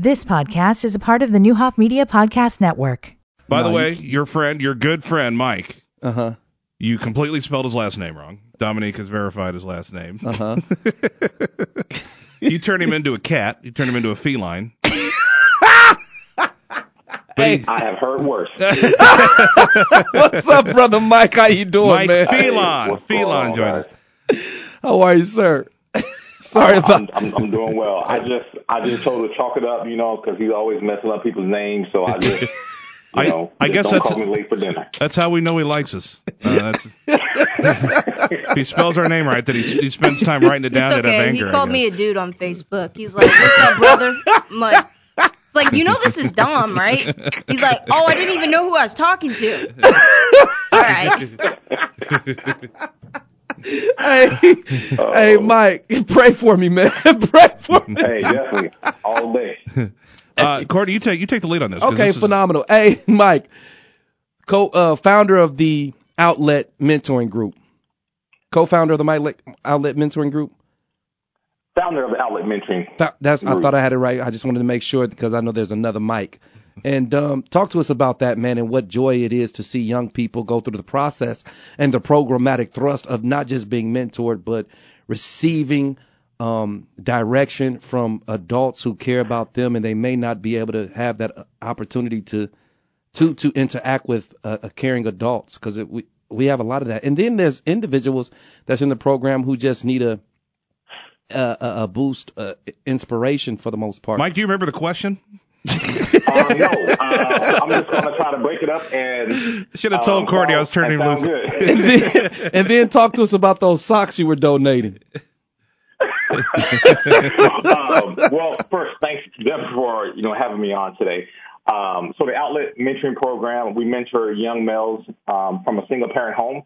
This podcast is a part of the Newhoff Media Podcast Network. By the way, your friend, your good friend Mike, Uh huh. you completely spelled his last name wrong. Dominique has verified his last name. Uh huh. You turn him into a cat. You turn him into a feline. Hey, I have heard worse. what's up, brother Mike? How you doing, Mike man? Feline. what's going Feline on, joins us. How are you, sir? Sorry I'm, about. I'm, I'm doing well. I just I just told him to chalk it up, you know, because he's always messing up people's names. So I just, you I- know, I just guess don't that's- call me late for dinner. That's how we know he likes us. Uh, that's, he spells our name right, that he, he spends time writing it down It's out of okay. anger. He called me a dude on Facebook. He's like, "What's up, brother?" I'm like, "It's like you know this is Dom, right?" He's like, "Oh, I didn't even know who I was talking to." All right. Hey, hey, Mike, pray for me, man. pray for me. Hey, definitely all day. Uh, Cordy, you take you take the lead on this. 'cause Okay, this is- phenomenal. Hey, Mike, co uh, founder of the Outlet Mentoring Group, co-founder of the Outlet Outlet Mentoring Group. Founder of the Outlet Mentoring. Th- That's I thought I had it right. I just wanted to make sure because I know there's another Mike. And um, talk to us about that, man, and what joy it is to see young people go through the process and the programmatic thrust of not just being mentored, but receiving um, direction from adults who care about them, and they may not be able to have that uh, opportunity to to to interact with uh, uh, caring adults because we we have a lot of that. And then there's individuals that's in the program who just need a a, a- a boost, uh, inspiration for the most part. Mike, do you remember the question? Uh, no, uh, I'm just gonna try to break it up and. Should have told um, Cordy I was turning loose. and, then, and then talk to us about those socks you were donating. um, well, first, thanks to them for you know having me on today. Um, so the Outlet Mentoring Program, we mentor young males um, from a single parent home,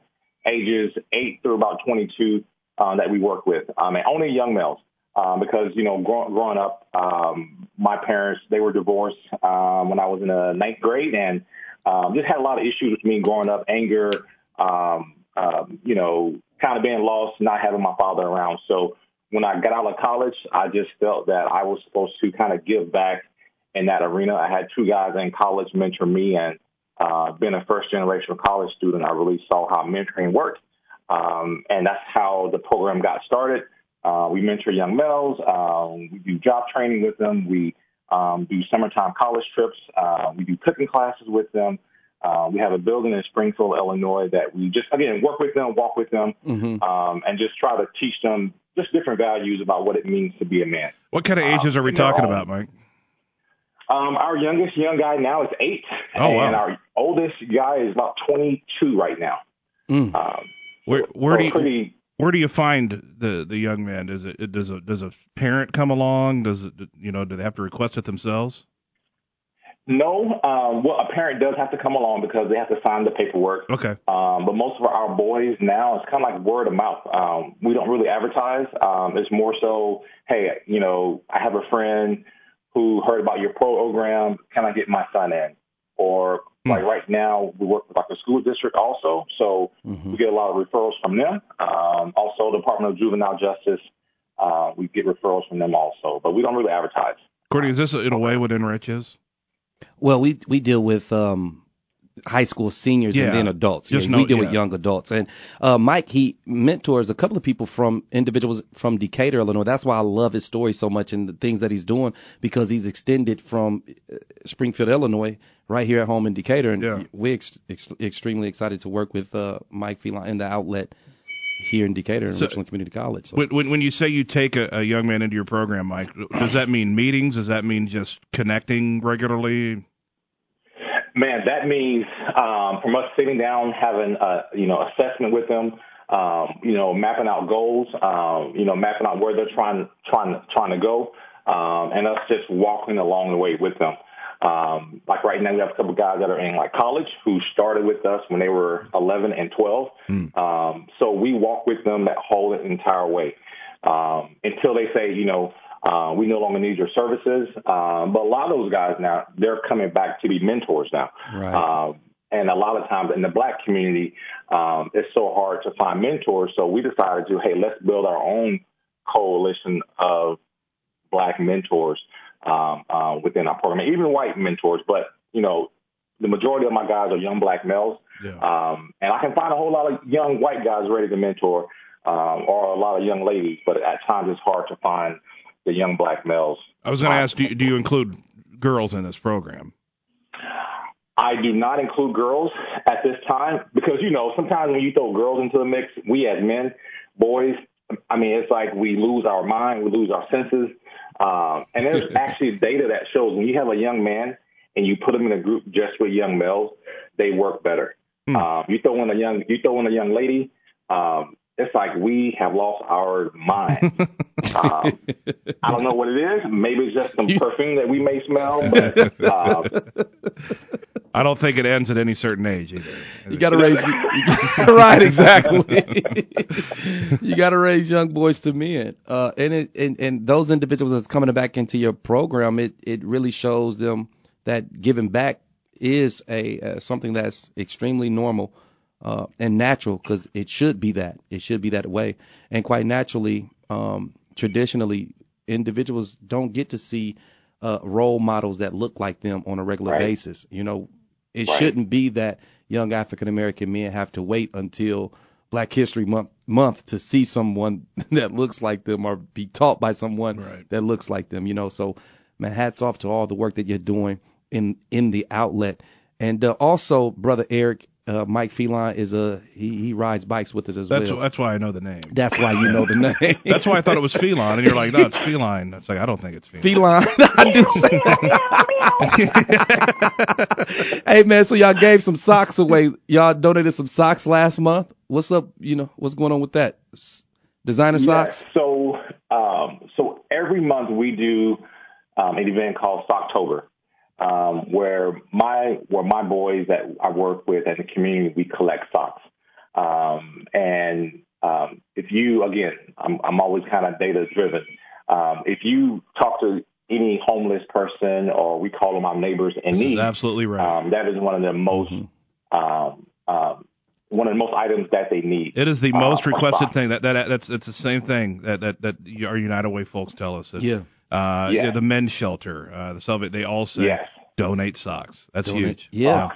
ages eight through about 22, um, that we work with, um, and only young males. Um, because you know, grow, growing up, um, my parents they were divorced um, when I was in the ninth grade, and um, just had a lot of issues with me growing up, anger, um, um, you know, kind of being lost, not having my father around. So when I got out of college, I just felt that I was supposed to kind of give back in that arena. I had two guys in college mentor me, and uh, being a first generation college student, I really saw how mentoring worked. Um, and that's how the program got started. Uh, we mentor young males. Um, we do job training with them. We um, do summertime college trips. Uh, we do cooking classes with them. Uh, we have a building in Springfield, Illinois, that we just again work with them, walk with them, hmm um, and just try to teach them just different values about what it means to be a man. What kind of ages are we talking about, Mike? Um, our youngest young guy now is eight, Oh, wow. and our oldest guy is about 22 right now. Mm. Um, Where where so do you pretty, where do you find the the young man? Does it does a does a parent come along? Does it you know do they have to request it themselves? no, um, well, a parent does have to come along because they have to sign the paperwork. Okay. Um, but most of our boys now, it's kind of like word of mouth. Um, we don't really advertise. Um, it's more so, hey, you know, I have a friend who heard about your program. Can I get my son in? Or Hmm. like right now, we work with like the school district also, so hmm we get a lot of referrals from them. Um, also, Department of Juvenile Justice, uh, we get referrals from them also, but we don't really advertise. Cordy, is this in a way what Enrich is? Well, we we deal with um, high school seniors Yeah. and then adults. Just yeah, know- we deal with young adults. And uh, Mike, he mentors a couple of people from individuals from Decatur, Illinois. That's why I love his story so much and the things that he's doing because he's extended from uh, Springfield, Illinois, right here at home in Decatur. And Yeah. we're ex- ex- extremely excited to work with uh, Mike Phelan in the outlet here in Decatur in So- Richland Community College. So, When, when when you say you take a, a young man into your program, Mike, does that mean meetings? Does that mean just connecting regularly? Man, that means um, from us sitting down, having a you know assessment with them, um, you know, mapping out goals, um, you know, mapping out where they're trying trying trying to go, um, and us just walking along the way with them. Um, like right now, we have a couple guys that are in like college who started with us when they were 11 and 12. Um, so we walk with them that whole entire way um, until they say, you know, uh, we no longer need your services. Um, but a lot of those guys now, they're coming back to be mentors now. Right. Um, and a lot of times in the black community, um, it's so hard to find mentors. So we decided to, hey, let's build our own coalition of black mentors um, uh, within our program, even white mentors. But you know, the majority of my guys are young black males, Yeah. um, and I can find a whole lot of young white guys ready to mentor, um, or a lot of young ladies. But at times, it's hard to find the young black males. I was going to ask, do you, do you include girls in this program? I do not include girls at this time because you know sometimes when you throw girls into the mix, we as men, boys, I mean it's like we lose our mind, we lose our senses. Um, and there's actually data that shows when you have a young man and you put them in a group just with young males, they work better. Hmm. Um, you throw in a young, you throw in a young lady, um, it's like we have lost our mind. um, I don't know what it is. Maybe it's just some perfume that we may smell, but uh, I don't think it ends at any certain age either. You got to raise, right? Exactly. you got to raise young boys to men, uh, and it and, and those individuals that's coming back into your program, it it really shows them that giving back is a uh, something that's extremely normal uh, and natural because it should be that. It should be that way, and quite naturally, um, traditionally, individuals don't get to see uh, role models that look like them on a regular Right. basis. You know, it Right. shouldn't be that young African American men have to wait until Black History Month month to see someone that looks like them or be taught by someone Right. that looks like them. You know, so man, hats off to all the work that you're doing in in the outlet, and uh, also, brother Eric, uh, Mike Feline is a he he rides bikes with us as That's well. that's why I know the name. That's why you know the name. That's why I thought it was feline, and you're like, no, it's feline. It's like I don't think it's feline. Feline. I do say. hey man, so y'all gave some socks away. Y'all donated some socks last month. What's up? You know what's going on with that? S- Designer socks. So, um, so every month we do um, an event called Socktober, um, where my where my boys that I work with as a community we collect socks. Um, and um, if you again, I'm, I'm always kind of data driven. Um, if you talk to any homeless person, or we call them our neighbors in This need, absolutely right. um, that is one of the most um, um, one of the most items that they need. It is the uh, most for requested thing. That that that's it's the same thing that that that our United Way folks tell us. That, Yeah. Uh, Yeah. The men's shelter, uh, the Salvation, they all say Yes. Donate socks. That's Donate- huge. Yeah.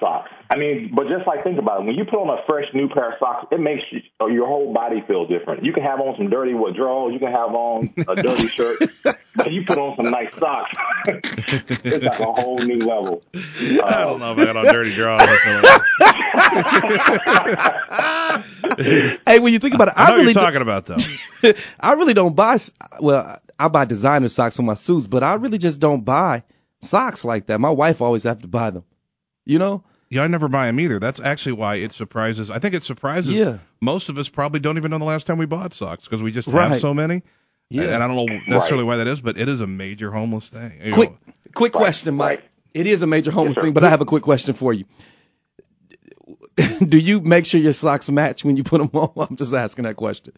socks. I mean, but just like think about it, when you put on a fresh new pair of socks, it makes you, or your whole body feel different. You can have on some dirty what drawers, you can have on a dirty shirt, but you put on some nice socks, it's like a whole new level. I don't uh, know if I got on dirty drawers. Hey, when you think about it, I I, know really you're do- talking about though. I really don't buy. s- Well, I buy designer socks for my suits, but I really just don't buy socks like that. My wife always have to buy them. You know? Yeah, I never buy them either. That's actually why it surprises. I think it surprises Yeah. most of us. Probably don't even know the last time we bought socks because we just Right. have so many. Yeah. And I don't know necessarily why that is, but it is a major homeless thing. You Quick, know, quick question, Mike. right. It is a major homeless sir. thing, but I have a quick question for you. Do you make sure your socks match when you put them on? I'm just asking that question.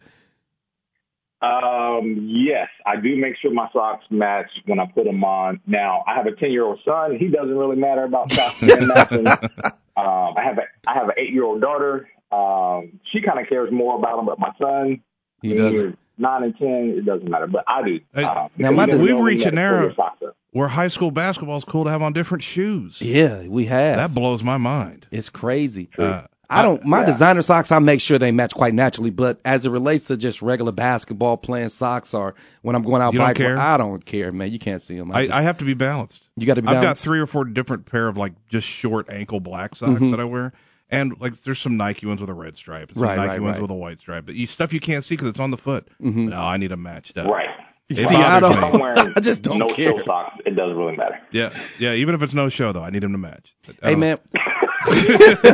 Um, yes, I do make sure my socks match when I put them on. Now, I have a 10 year old son. He doesn't really matter about socks and matching. um, I have a I have an eight year old daughter. Um, she kind of cares more about them, but my son, He doesn't. nine and ten, it doesn't matter. But I do. Hey, Um, now my because des- you We've reached you an gotta era- your socks up. where high school basketball is cool to have on different shoes. Yeah, we have. That blows my mind. it's crazy. Uh, I don't. My yeah. designer socks, I make sure they match quite naturally. But as it relates to just regular basketball playing socks, or when I'm going out You don't? I don't care, man. You can't see them. I, I, just, I have to be balanced. you got to be I've got three or four different pair of like just short ankle black socks Mhm. that I wear, and like there's some Nike ones with a red stripe, and some Right, Nike right, ones right. with a white stripe, but you, stuff you can't see because it's on the foot. Mhm. No, I need them matched up. Right. It see, I don't. me. If I'm wearing I just don't no care. show socks. It doesn't really matter. Yeah, yeah. Even if it's no show though, I need them to match. I Hey don't-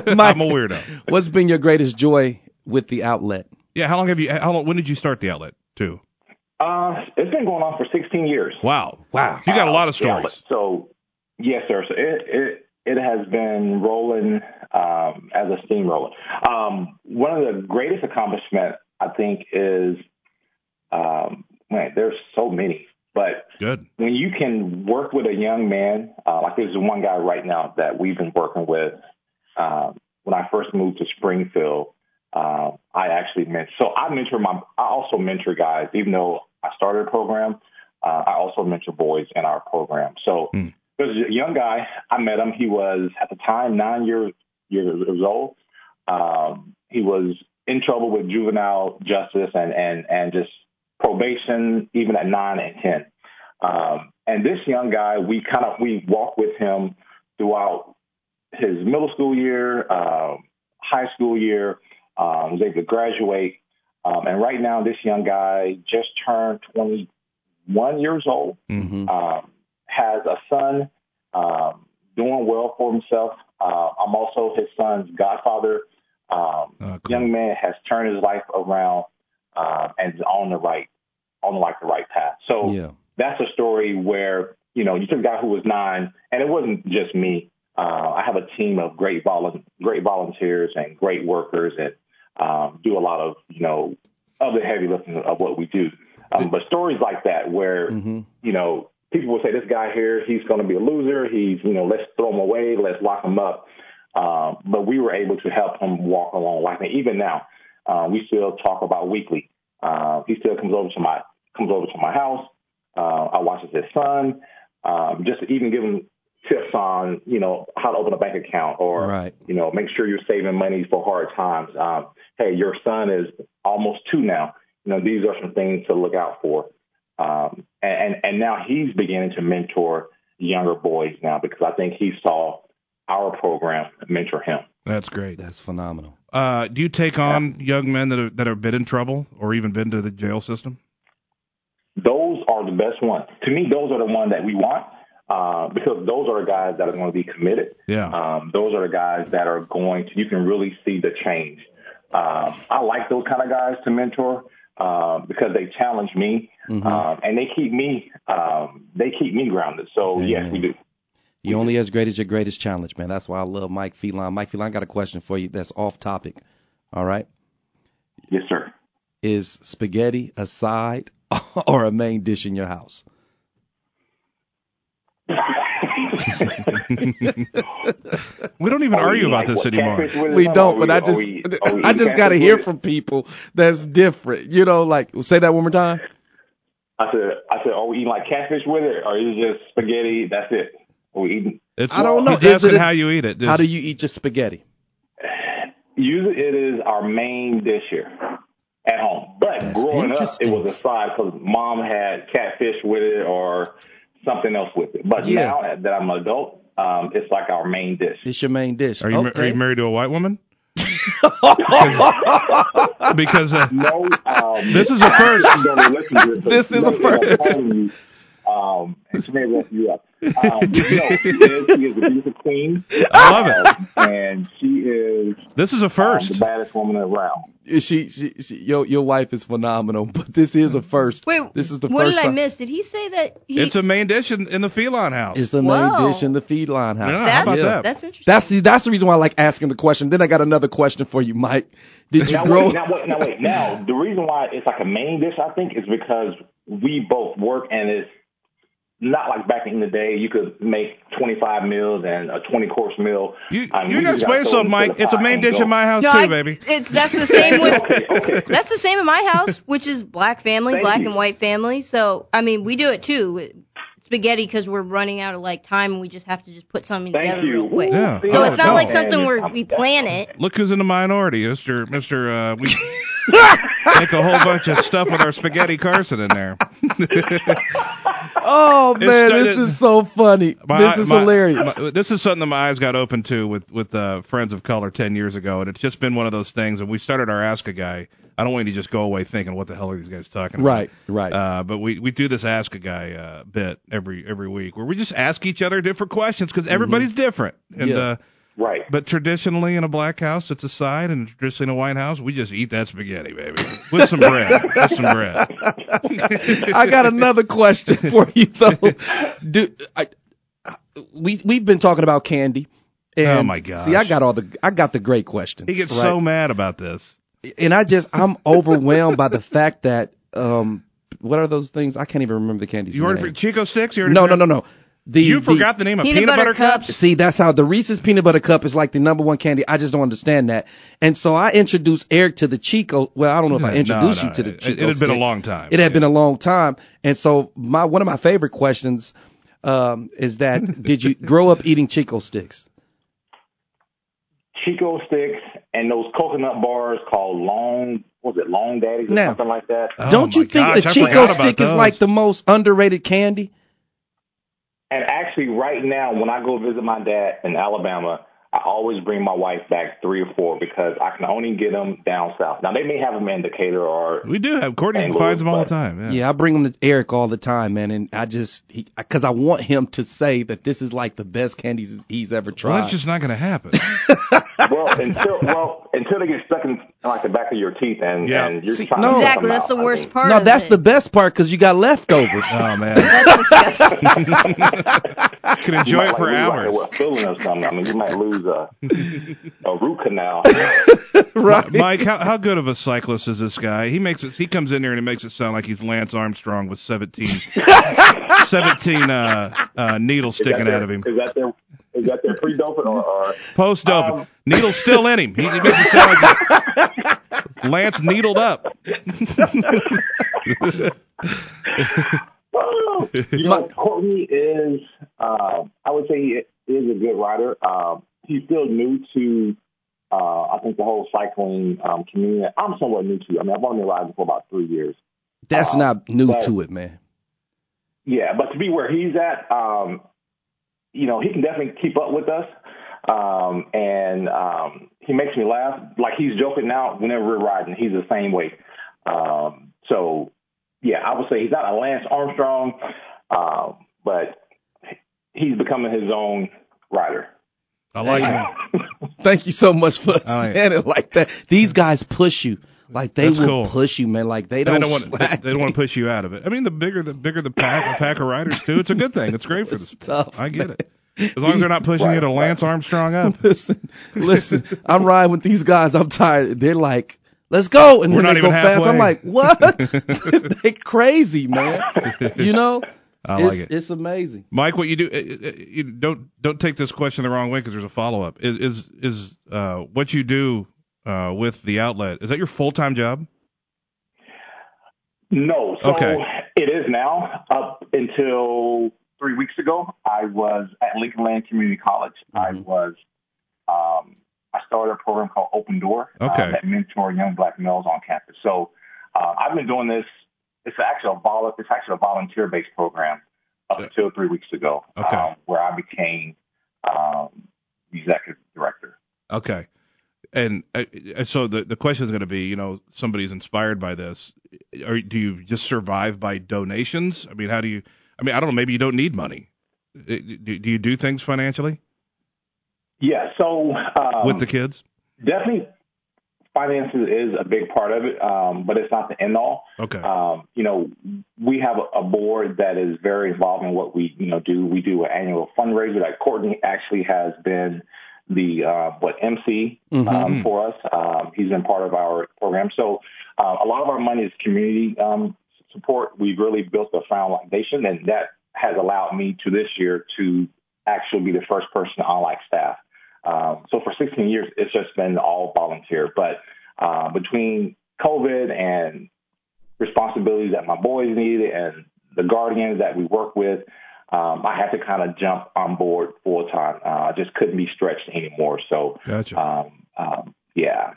man, I'm a weirdo. what's been your greatest joy with the outlet? Yeah, how long have you? How long? When did you start the outlet? Too. Uh, it's been going on for 16 years. Wow. Wow. You got a lot of Yeah, stories. so, yes, sir. So it it it has been rolling um, as a steamroller. Um, one of the greatest accomplishments I think is, um, man, there's so many, but Good. when you can work with a young man, uh, like there's one guy right now that we've been working with. Um, when I first moved to Springfield, um, I actually mentor. So I mentor my. I also mentor guys, even though I started a program. uh, I also mentor boys in our program. So Hmm. there's a young guy. I met him. He was at the time nine years years old. Um, he was in trouble with juvenile justice and and and just probation, even at nine and ten. Um, and this young guy, we kind of we walked with him throughout his middle school year, um, high school year, um, was able to graduate. Um, and right now, this young guy just turned 21 years old, Mm-hmm. um, has a son, um, doing well for himself. Uh, I'm also his son's godfather. Um, Oh, cool. Young man has turned his life around uh, and is on the right, on like the right path. So Yeah. that's a story where you know you took a guy who was nine, and it wasn't just me. Uh, I have a team of great volu- great volunteers and great workers that um, do a lot of you know of the heavy lifting of what we do. Um, but stories like that where Mm-hmm. you know people will say this guy here he's going to be a loser. He's you know let's throw him away, let's lock him up. Um, but we were able to help him walk along life, and even now uh, we still talk about weekly. Uh, he still comes over to my comes over to my house. Uh, I watch his son. Um, just to even give him tips on, you know, how to open a bank account or, Right. you know, make sure you're saving money for hard times. Um, hey, your son is almost two now. You know, these are some things to look out for. Um, and, and now he's beginning to mentor younger boys now because I think he saw our program mentor him. That's great. That's phenomenal. Uh, do you take on young men that have, that have been in trouble or even been to the jail system? those are the best ones. To me, those are the ones that we want uh, because those are the guys that are going to be committed. Yeah. Um, those are the guys that are going to, you can really see the change. Um, I like those kind of guys to mentor uh, because they challenge me Mhm. um, and they keep me um, they keep me grounded. So yes, we do. You're only as great as your greatest challenge, man. That's why I love Mike Phelan. Mike Phelan, I got a question for you that's off topic. All right. Yes, sir. Is spaghetti a side or a main dish in your house? We don't even Are argue about like, this anymore. catfish with it? We don't, but we- I just we- I just got to hear from people that's different. You know, like say that one more time. I said, I said, are we eating like catfish with it, or is it just spaghetti? That's it. Are we eating? It's, I don't know. He's asking it how you eat it. How do you eat your spaghetti? Usually, it is our main dish here at home. But That's growing up, it was a side because mom had catfish with it or something else with it. But Yeah. now that I'm an adult, um, it's like our main dish. It's your main dish. Are you, okay. are you married to a white woman? because uh, No, um, This is a first. Gonna to This is a you know, I'm first. telling you, Um, and she may mess you up. Um, no, she is, she is a beautiful queen. I love it. Um, and she is This is a um, first. the baddest woman around. she, she, she, your your wife is phenomenal, but this is a first. Wait, this is the what first did I time. miss? Did he say that he? It's a main dish in, in the feline house. It's the main Whoa. dish in the feedline house. Yeah, how that's, about that? That's interesting. That's the that's the reason why I like asking the question. Then I got another question for you, Mike. Did you Now grow? wait, now wait, now wait. Now the reason why it's like a main dish, I think, is because we both work and it's not like back in the day you could make 25 meals and a 20 course meal. You, I mean, you we gotta just explain something, Mike. It's a main dish go. in my house no, too, I, baby. it's that's the same with okay, okay. that's the same in my house, which is black family, Thank black you. and white family. So I mean, we do it too. Spaghetti because we're running out of like time and we just have to just put something Thank together you. real quick. Yeah. So Oh, it's not no. like something where we plan it. Look who's in the minority, Mister Mister. Uh, we make a whole bunch of stuff with our spaghetti Carson in there. Oh man, started- this is so funny. My- this is my- hilarious. my- this is something that my eyes got open to with with uh, Friends of Color ten years ago, and it's just been one of those things. And we started our Ask a Guy. I don't want you to just go away thinking, "What the hell are these guys talking about?" right, right. Uh, but we, we do this ask a guy uh, bit every every week where we just ask each other different questions because everybody's different. And Yeah. uh, Right. but traditionally in a black house it's a side, and traditionally in a white house we just eat that spaghetti, baby, with some bread, with some bread. I got another question for you though. Do I, I- we we've been talking about candy. And Oh, my god! See, I got all the I got the great questions. He gets right? so mad about this. And I just I'm overwhelmed by the fact that um what are those things? I can't even remember the candies. You ordered for. Chick-O-Sticks? You ordered No, no, no, no. The, you the- forgot the name of Peanut peanut, butter butter cups. cups? See, that's how the Reese's peanut butter cup is like the number one candy. I just don't understand that. And so I introduced Eric to the Chico. Well, I don't know if I introduced no, you to the it- Chico. It had been a long time. It had been a long time. And so my one of my favorite questions um, is that did you grow up eating Chick-O-Sticks? Chick-O-Sticks and those coconut bars called Long, what was it Long Daddies or Now- something like that? Oh don't you oh think gosh, the I Chick-O-Stick is like the most underrated candy? And actually, right now, when I go visit my dad in Alabama, I always bring my wife back three or four because I can only get them down south. Now they may have them in Decatur or We do have Courtney And finds them all the time. Yeah. Yeah, I bring them to Eric all the time, man, and I just because I want him to say that this is like the best candies he's ever Well, tried. that's just not going to happen. well until well until they get stuck in like the back of your teeth and Yeah. and you're See, trying no. Exactly. them That's the out. I worst mean, part. no, of that's it. the best part because you got leftovers. oh man, That's disgusting. you can You enjoy might it for like hours. Like a filling or. I mean, you might lose a a root canal. right? Mike, how, how good of a cyclist is this guy? He makes it. He comes in here and he makes it sound like he's Lance Armstrong with 17, 17 uh, uh, needles sticking their- out of him. Is that their is that their pre-doping or, or Post doping, Um, needle's still in him. He, he makes it sound like Lance needled up. You know, Courtney is, uh, I would say he is a good rider. Um, he's still new to, uh, I think, the whole cycling um, community. I'm somewhat new to. I mean, I've only been riding for about three years. That's Uh, not new but- to it, man. Yeah, but to be where he's at, um, you know, he can definitely keep up with us. Um, and um, he makes me laugh. Like he's joking now whenever we're riding. He's the same way. Um, so, yeah, I would say he's not a Lance Armstrong, um, but he's becoming his own rider. I like it. Thank you so much for Oh, yeah. saying it like that. These guys push you. Like they That's will cool. push you, man. Like they They don't, don't want. They, they don't want to push you out of it. I mean, the bigger the bigger the pack, the pack of riders too. It's a good thing. It's great for It's this. tough. I get it. As long as they're not pushing you to Lance Armstrong up. listen, listen. I'm riding with these guys. I'm tired. They're like, "Let's go," and We're then not they go even fast. I'm like, "What? they crazy, man." You know, I like it. It's amazing. Mike, what you do? uh, uh, You don't don't take this question the wrong way because there's a follow up. Is is is uh, what you do uh, with the outlet? Is that your full time job? No. So Okay. it is now. Up until three weeks ago, I was at Lincoln Land Community College. I Mhm. was, um, I started a program called Open Door Okay. uh, that mentor young black males on campus. So uh, I've been doing this. It's actually a vol- It's actually a volunteer based program up until three weeks ago, Okay. um, where I became um, executive director. Okay. And uh, uh, so the the question is going to be, you know, somebody's inspired by this. Or do you just survive by donations? I mean, how do you? I mean, I don't know. Maybe you don't need money. Uh, Do, do you do things financially Yeah. So um, with the kids? definitely finances is a big part of it, um, but it's not the end all. Okay. Um, you know, we have a, board that is very involved in what we, you know, do. We do an annual fundraiser. Like Courtney actually has been the uh, what MC Mhm. um, for us. Um, he's been part of our program. So uh, a lot of our money is community um, support. We've really built a foundation, and that has allowed me to this year to actually be the first person on like staff. Um, so for 16 years, it's just been all volunteer. But uh, between COVID and responsibilities that my boys needed and the guardians that we work with, um, I had to kind of jump on board full time. Uh, I just couldn't be stretched anymore. So, Gotcha. um, um, yeah.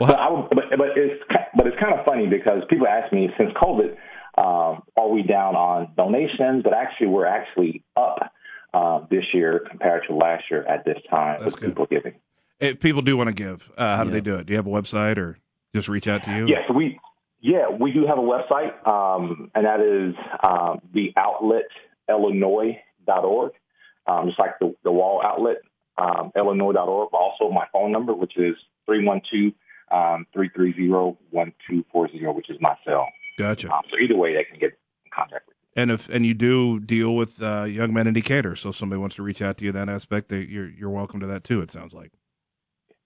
Well, but, I, would- but but it's but it's kind of funny because people ask me since COVID, um, are we down on donations? But actually, we're actually up uh, this year compared to last year at this time That's with good. people giving. If people do want to give, uh, how do Yeah. they do it? Do you have a website or just reach out to you? Yes, we yeah we do have a website, um, and that is um, the outlet illinois.org, um, just like the, the wall outlet um, illinois.org. But also my phone number, which is three one two um, three three zero one two four zero, which is my cell. Gotcha. Um, so either way, they can get in contact with. And if and you do deal with uh, young men in Decatur, so if somebody wants to reach out to you in that aspect, they, you're you're welcome to that too. It sounds like.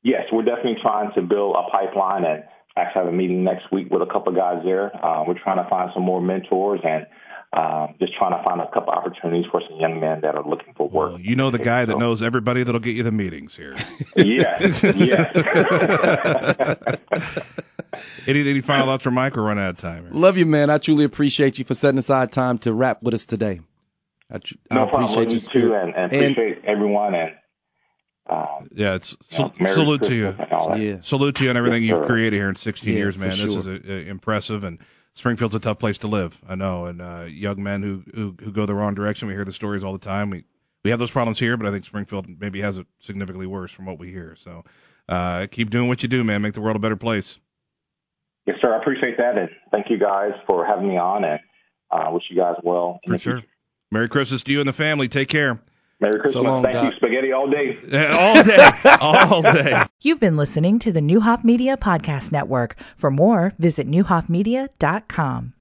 Yes, we're definitely trying to build a pipeline and actually have a meeting next week with a couple of guys there. Uh, we're trying to find some more mentors and um, just trying to find a couple opportunities for some young men that are looking for work. Well, you know the guy that knows everybody that'll get you the meetings here. Yes, yes. any any final thoughts from Mike? Or run out of time. here? Love you, man. I truly appreciate you for setting aside time to rap with us today. I, tr- no I problem. appreciate You too, spirit. and, and And- appreciate everyone. And um, Yeah, it's you know, sal- Merry salute to you. Christmas and all that. Yeah. Salute to you on everything Yes, you've sir. created here in 16 Yeah, years, man. This sure. is uh uh impressive, and Springfield's a tough place to live. I know, and uh, young men who, who who go the wrong direction. We hear the stories all the time. We we have those problems here, but I think Springfield maybe has it significantly worse from what we hear. So uh, keep doing what you do, man. Make the world a better place. Yes, sir. I appreciate that, and thank you guys for having me on, and uh, wish you guys well. For sure. future. Merry Christmas to you and the family. Take care. Merry Christmas. long, Thank Doc. you. Spaghetti all day. all day, all day. You've been listening to the Newhoff Media Podcast Network. For more, visit newhoffmedia.com.